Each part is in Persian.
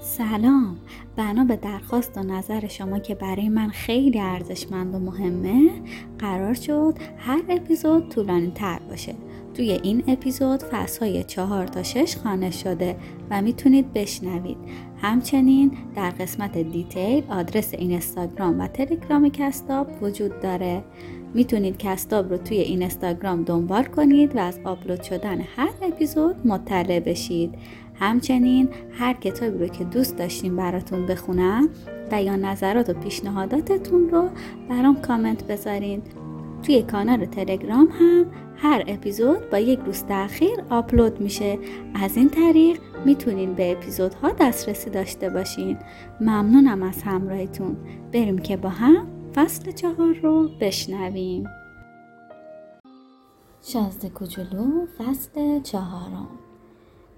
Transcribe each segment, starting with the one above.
سلام. بنا به درخواست و نظر شما که برای من خیلی ارزشمند و مهمه قرار شد هر اپیزود طولانی تر باشه. توی این اپیزود فصلهای چهار تا شش خانه شده و می‌تونید بشنوید. همچنین در قسمت دیتیل آدرس اینستاگرام و تلگرام کستاب وجود داره. می‌تونید کستاب رو توی اینستاگرام دنبال کنید و از آپلود شدن هر اپیزود مطلع بشید. همچنین هر کتابی رو که دوست داشتیم براتون بخونم و یا نظرات و پیشنهاداتتون رو برام کامنت بذارین. توی کانال تلگرام هم هر اپیزود با یک روز تاخیر آپلود میشه. از این طریق می‌تونین به اپیزودها دسترسی داشته باشین. ممنونم از همراهیتون. بریم که با هم فصل چهار رو بشنویم. شازده کوچولو فصل چهارم.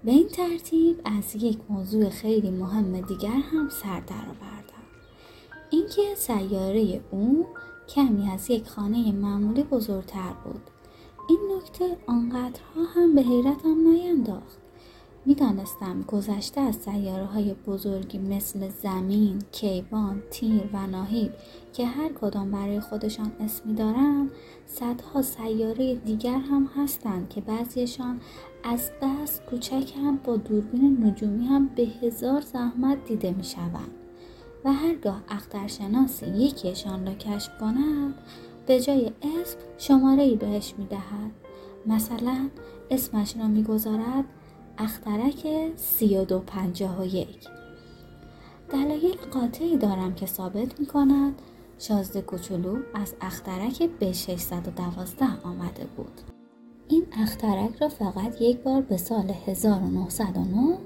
به این ترتیب از یک موضوع خیلی مهم دیگر هم سر درآوردم. اینکه سیاره او کمی از یک خانه معمولی بزرگتر بود. این نکته آنقدرها هم به حیرتم نینداخت. می‌دانستم گذشته از سیاره های بزرگی مثل زمین، کیوان، تیر و ناهید که هر کدام برای خودشان اسمی دارند صدها سیاره دیگر هم هستند که بعضیشان از بس کوچک هم با دوربین نجومی هم به هزار زحمت دیده می شوند و هرگاه اخترشناسی یکیشان را کشف کند به جای اسم شماره ای بهش می دهد. مثلا اسمش را می گذارد اخترک سی و دو پنجاه و یک. دلایل قاطعی دارم که ثابت می کند شازده کوچولو از اخترک به 612 آمده بود. این اخترک را فقط یک بار به سال 1909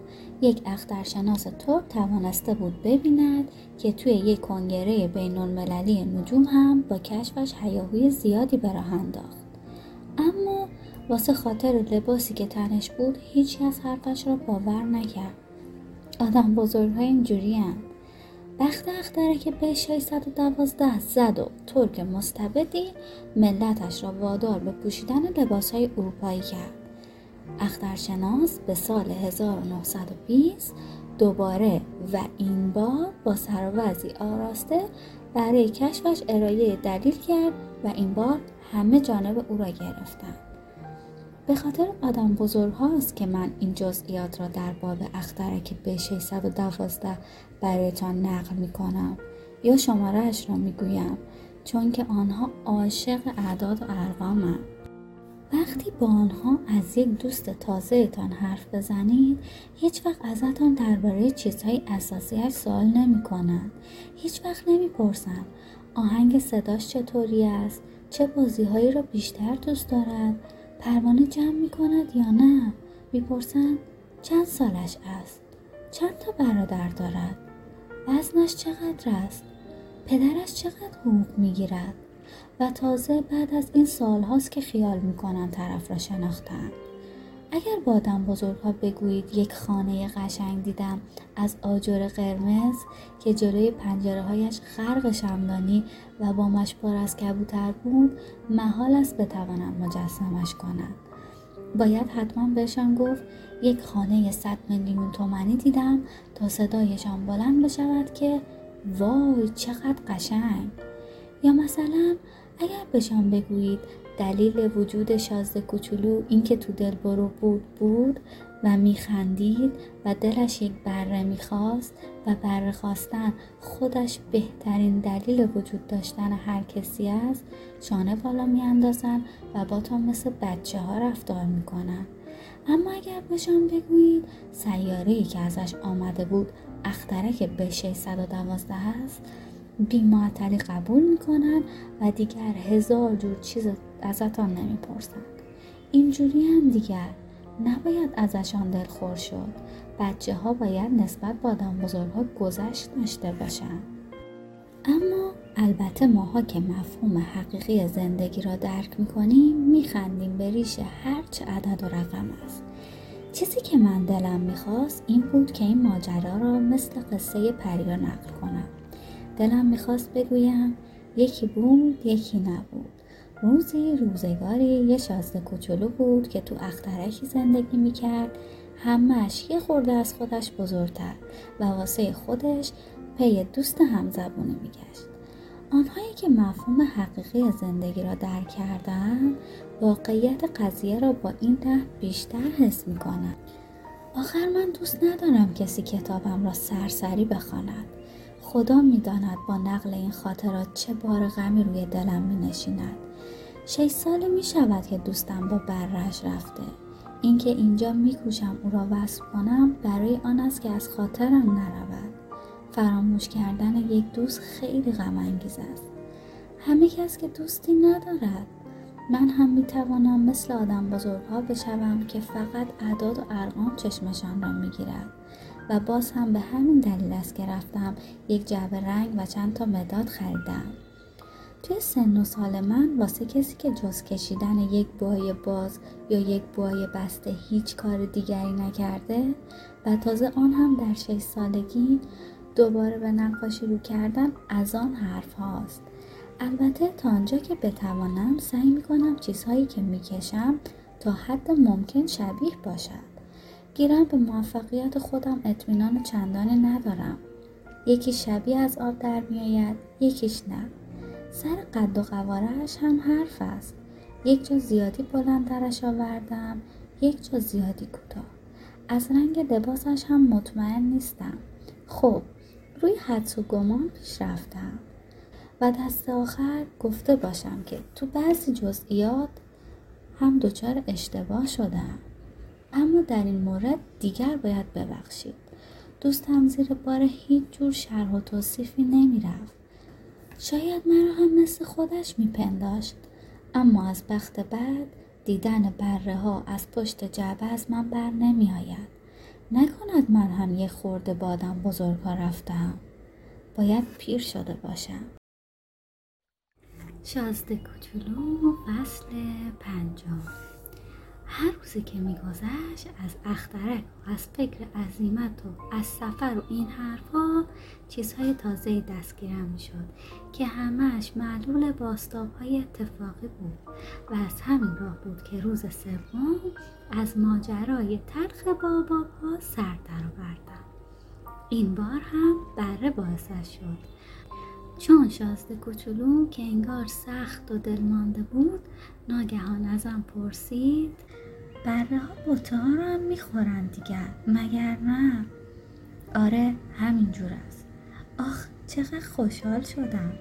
یک اخترشناس ترک توانسته بود ببیند که توی یک کنگره بین المللی نجوم هم با کشفش حیاهوی زیادی به راه انداخت. اما واسه خاطر لباسی که تنش بود هیچ از حرفش را باور نکرد. آدم بزرگ های اینجوری هم. بخت اختره که به 612 زد و ترک مستبدی ملتش را وادار به پوشیدن لباس های اروپایی کرد. اخترشناس به سال 1920 دوباره و این بار با سروزی آراسته برای کشفش ارائه دلیل کرد و این بار همه جانب او را گرفتند. به خاطر آدم بزرگ هاست که من این جزئیات را در باب اخترک به 612 برایتان نقل می کنم یا شمارهش را می گویم چون که آنها عاشق اعداد و ارقامند وقتی با آنها از یک دوست تازهتان حرف بزنید هیچ وقت ازتان درباره چیزهای اساسیش سوال نمی کنند. هیچ وقت نمی پرسند آهنگ صداش چطوری است؟ چه بازیهایی را بیشتر دوست دارد؟ پروانه جمع می کند یا نه؟ می‌پرسند چند سالش است؟ چند تا برادر دارد؟ وزنش چقدر است؟ پدرش چقدر حقوق می‌گیرد؟ و تازه بعد از این سال هاست که خیال می‌کنن طرف را شناختن. اگر با آدم بزرگ ها بگویید یک خانه قشنگ دیدم از آجر قرمز که جلوی پنجره هایش خرق شمدانی و بامش پر از کبوتر بود محال است بتوانند مجسمش کنند باید حتما بهشان گفت یک خانه 100 میلیون تومنی دیدم تا صدایشان بلند بشود که وای چقدر قشنگ! یا مثلا اگر بهشان بگویید دلیل وجود شازده کوچولو اینکه تو دل برو بود بود و میخندید و دلش یک بره می‌خواست و بره خواستن خودش بهترین دلیل وجود داشتن هر کسی است شانه بالا میاندازن و با تا مثل بچه ها رفتار می‌کنن. اما اگر بهشان بگویید سیاره که ازش آمده بود اخترک به 612 است بیمعطلی قبول می‌کنن و دیگر هزار جور چیز ازتان نمی‌پرسن اینجوری هم دیگر نباید ازشان دلخور شد. بچه ها باید نسبت با آدم بزرگ ها گذشت داشته باشن. اما البته ماها که مفهوم حقیقی زندگی را درک می‌کنیم میخندیم به ریش هر چه عدد و رقم است. چیزی که من دلم می‌خواست این بود که این ماجرا را مثل قصه پریا نقل کنم. دلم می‌خواست بگویم یکی بود یکی نبود. روزی روزگاری یه شازده کوچولو بود که تو اخترکی زندگی می‌کرد. همهش یه خورده از خودش بزرگتر و واسه خودش پی دوست همزبونه میگشت. آنهایی که مفهوم حقیقی زندگی را درک کردن واقعیت قضیه را با این ده بیشتر حس می‌کنند. آخر من دوست ندارم کسی کتابم را سرسری بخواند. خدا می‌داند با نقل این خاطرات چه بار غمی روی دلم می نشیند. شش ساله می شود که دوستم با برش رفته. اینکه اینجا میکوشم او را وصف کنم برای آن است که از خاطرم نرود. فراموش کردن یک دوست خیلی غم انگیز است. همه کس که دوستی ندارد. من هم می توانم مثل آدم بزرگها بشوم که فقط اعداد و ارقام چشمشان را می گیرد. و باز هم به همین دلیل است که رفتم یک جعبه رنگ و چند تا مداد خریدم توی سن و سال من واسه کسی که جز کشیدن یک بوهای باز یا یک بوهای بسته هیچ کار دیگری نکرده و تازه آن هم در شش سالگی دوباره به نقاشی رو کردن از آن حرف هاست. البته تا آنجا که بتوانم سعی می‌کنم چیزهایی که می‌کشم تا حد ممکن شبیه باشد. گیرم به موفقیت خودم اطمینان چندانی ندارم یکی شبیه از آب در میآید یکیش نه سر قد و قوارش هم حرف است. یک جا زیادی بلندترش آوردم یک جا زیادی کوتاه. از رنگ لباسش هم مطمئن نیستم. خب روی حدس و گمان پیش رفتم. و دست آخر گفته باشم که تو بعضی جزئیات هم دچار اشتباه شدم. اما در این مورد دیگر باید ببخشید. دوستم زیر بار هیچ جور شرح و توصیفی نمی‌رفت. شاید مرا هم مثل خودش میپنداشت اما از بخت بعد دیدن بره ها از پشت جعبه از من بر نمی آید. نکند من هم یه خورده بادم بزرگا رفتم. باید پیر شده باشم. شازده کوچولو فصل پنجم هر روزی که میگذشت از اخترک و از فکر عظیمت و از سفر و این حرفها چیزهای تازه دستگیرم می‌شد که همهش معلول باستاب های اتفاقی بود و از همین راه بود که روز سوم از ماجرای تلخ باباب ها سر درآوردم این بار هم بره باعثش شد. چون شازده کوچولو که انگار سخت و دلمانده بود ناگهان ازم پرسید بره ها بوته ها رو هم می‌خورن دیگر مگر نه؟ آره همینجور است. آخ چقدر خوشحال شدم.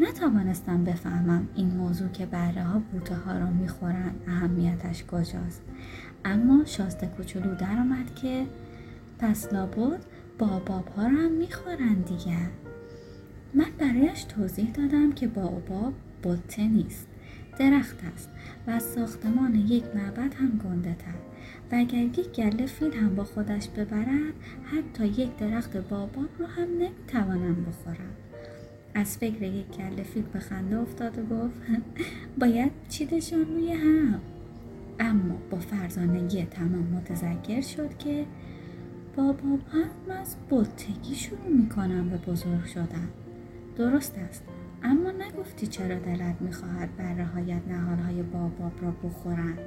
نتوانستم بفهمم این موضوع که بره ها بوته ها رو می‌خورن اهمیتش کجاست. اما شاسته کوچولو در آمد که پس لابد باباب ها رو هم می‌خورن دیگر من برایش توضیح دادم که باباب بوته نیست. درخت است. و ساختمان یک معبد هم گنده تر. و اگر یک گله فیل هم با خودش ببرد حتی یک درخت باباب رو هم نمی‌توانم بخورم. از فکر یک گله فیل به خنده افتاد و گفت باید چیدشان روی هم. اما با فرزانگی تمام متذکر شد که باباب هم از بطگی شروع می‌کنم به بزرگ شدن درست است. اما نگفتی چرا دلت می‌خواهد بر رهایت نهالهای باباب را بخورند؟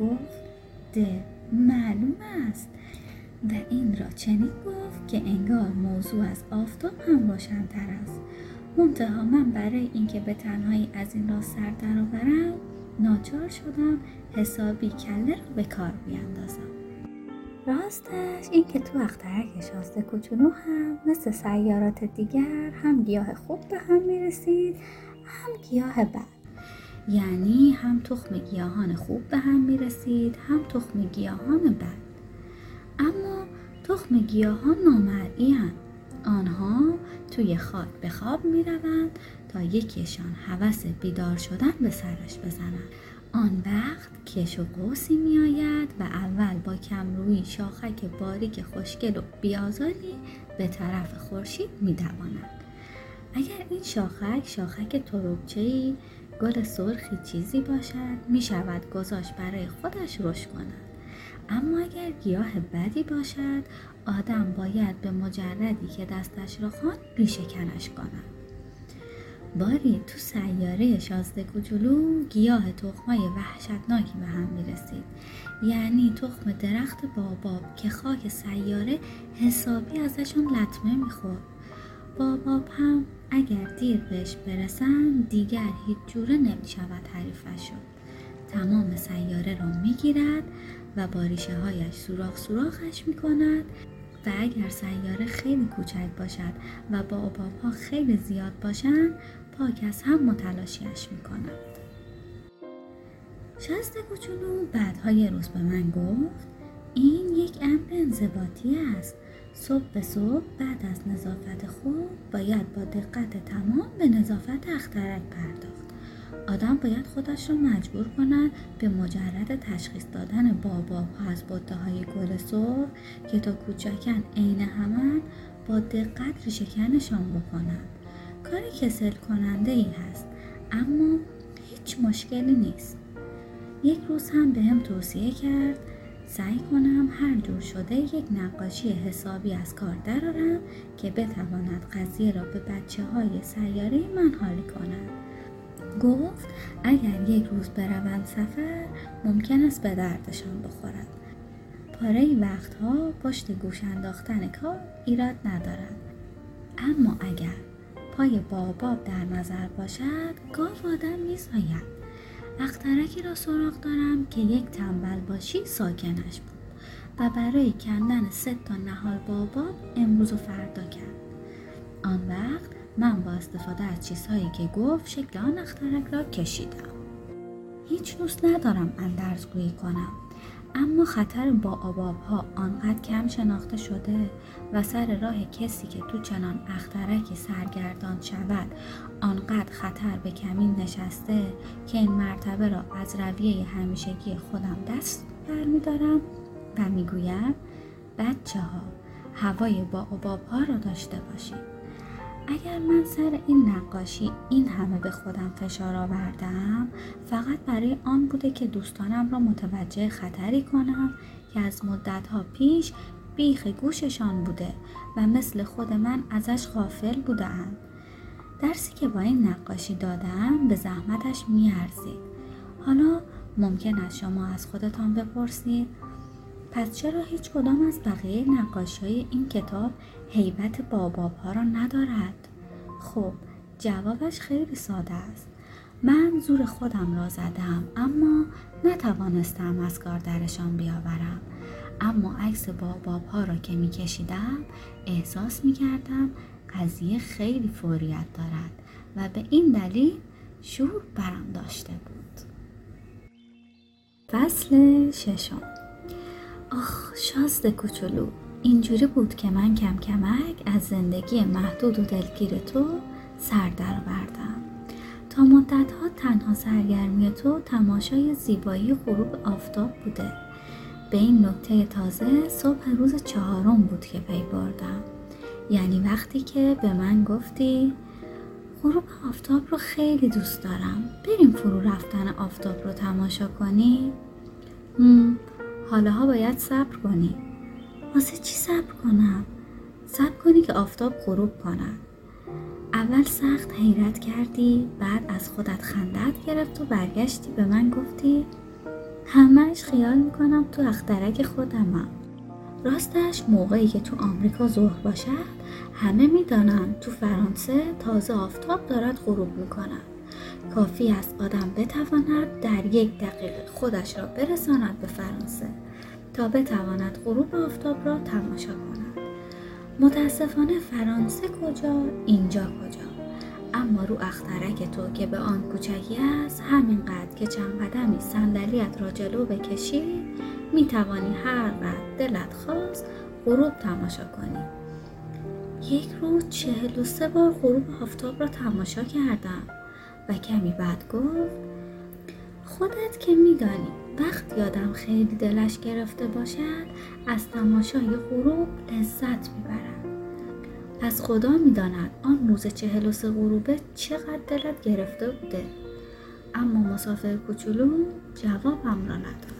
گفت ده معلوم است. و این را چنین گفت که انگار موضوع از آفتاب هم روشنتر است. منتها من برای اینکه به تنهایی از این را سر درآورم ناچار شدم حسابی کله را به کار بیاندازم. راستش این که تو اخترک شاسته کوچولو هم مثل سیارات دیگر هم گیاه خوب به هم می‌رسید هم گیاه بد. یعنی هم تخم گیاهان خوب به هم می‌رسید هم تخم گیاهان بد. اما تخم گیاهان نامرئی آنها توی خاک به خواب می‌روند تا یکیشان هوس بیدار شدن به سرش بزنند. آن وقت کش و قوسی می آید و اول با کمرویی شاخک باریک خوشگل و بیازاری به طرف خورشید می دواند. اگر این شاخک شاخک تروبچهی گل سرخی چیزی باشد می شود گذاشت برای خودش رشد کند اما اگر گیاه بدی باشد آدم باید به مجردی که دستش را خواند ریشه کند باری تو سیاره شازده کوچولو گیاه تخمای وحشتناکی به هم می‌رسید. یعنی تخم درخت باباب که خاک سیاره حسابی ازشون لطمه می‌خورد. باباب هم اگر دیر بهش برسن دیگر هیچ جوره نمی‌شود حریفشون تمام سیاره را می‌گیرد و با ریشه هایش سوراخ سوراخش می‌کند. و اگر سیاره خیلی کوچک باشد و با ها خیلی زیاد باشند پاک از هم متلاشیش می‌کند شست کوچولو بعدها یه روز به من گفت این یک امر انضباطی است. صبح به صبح بعد از نظافت خود باید با دقت تمام به نظافت اخترک پرداخت. آدم باید خودش را مجبور کند به مجرد تشخیص دادن باباب ها از بوته های گل سرخ که تا کوچکن عین همان با دقت ریشهکنشان بکند کاری کسل کننده ای هست اما هیچ مشکلی نیست. یک روز هم به هم توصیه کرد سعی کنم هر جور شده یک نقاشی حسابی از کار درارم که بتواند قضیه را به بچه های سیاره من حالی کند. گفت اگر یک روز بروند سفر ممکن است به دردشان بخورد. پاره وقتها پشت گوش انداختن کار ایراد ندارد. اما اگر پای باباب در نظر باشد گاو آدم میساید اخترکی را سراغ دارم که یک تنبل باشی ساکنش بود و برای کندن سه تا نهال باباب امروز و فردا کرد. آن وقت من با استفاده از چیزهایی که گفت شکل آن اخترک را کشیدم. هیچ دوست ندارم اندرزگویی کنم. اما خطر با آباب ها آنقدر کم شناخته شده و سر راه کسی که تو چنان اخترکی سرگردان شود آنقدر خطر به کمین نشسته که این مرتبه را از رویه همیشگی خودم دست برمیدارم و می‌گویم بچه ها هوای با آباب ها را داشته باشید. اگر من سر این نقاشی این همه به خودم فشار آوردم فقط برای آن بوده که دوستانم را متوجه خطری کنم که از مدتها پیش بیخ گوششان بوده و مثل خود من ازش غافل بودم درسی که با این نقاشی دادم به زحمتش میارزید. حالا ممکن است شما از خودتان بپرسید پس چرا هیچ کدام از بقیه نقاشی های این کتاب حیبت باباب ها را ندارد؟ خب جوابش خیلی ساده است. من زور خودم را زدم اما نتوانستم از کار درشان بیاورم. اما عکس باباب ها را که می کشیدم احساس می کردم قضیه خیلی فوریت دارد و به این دلیل شور برم داشته بود. فصل ششم شازده کوچولو. اینجوری بود که من کم کمک از زندگی محدود و دلگیر تو سر درآوردم تا مدتها تنها سرگرمی تو تماشای زیبایی غروب آفتاب بوده. به این نکته تازه صبح روز چهارم بود که پی بردم. یعنی وقتی که به من گفتی غروب آفتاب رو خیلی دوست دارم. بریم فرو رفتن آفتاب رو تماشا کنی؟ حالاها باید صبر کنی. واسه چی صبر کنم؟ صبر کنی که آفتاب غروب کند اول سخت حیرت کردی بعد از خودت خندت گرفت و برگشتی به من گفتی همهش خیال می‌کنم تو اخترک خودمم. راستش موقعی که تو آمریکا ظهر باشد همه می‌دانند تو فرانسه تازه آفتاب دارد غروب می‌کند. کافی است آدم بتواند در یک دقیقه خودش را برساند به فرانسه تا بتواند غروب آفتاب را تماشا کند. متاسفانه فرانسه کجا اینجا کجا؟ اما رو اخترک تو که به آن کوچکی است همینقدر که چند قدمی صندلیت را جلو بکشی می‌توانی هر قدر دلت خواست غروب تماشا کنی. یک روز چهل و سه بار غروب آفتاب را تماشا کردم. و کمی بعد گفت خودت که میدانی وقت یادم خیلی دلش گرفته باشد از تماشای غروب لذت می‌برد پس خدا می‌داند آن روز چهل و سه غروبه چقدر دلت گرفته بوده. اما مسافر کوچولو جوابم را نداد.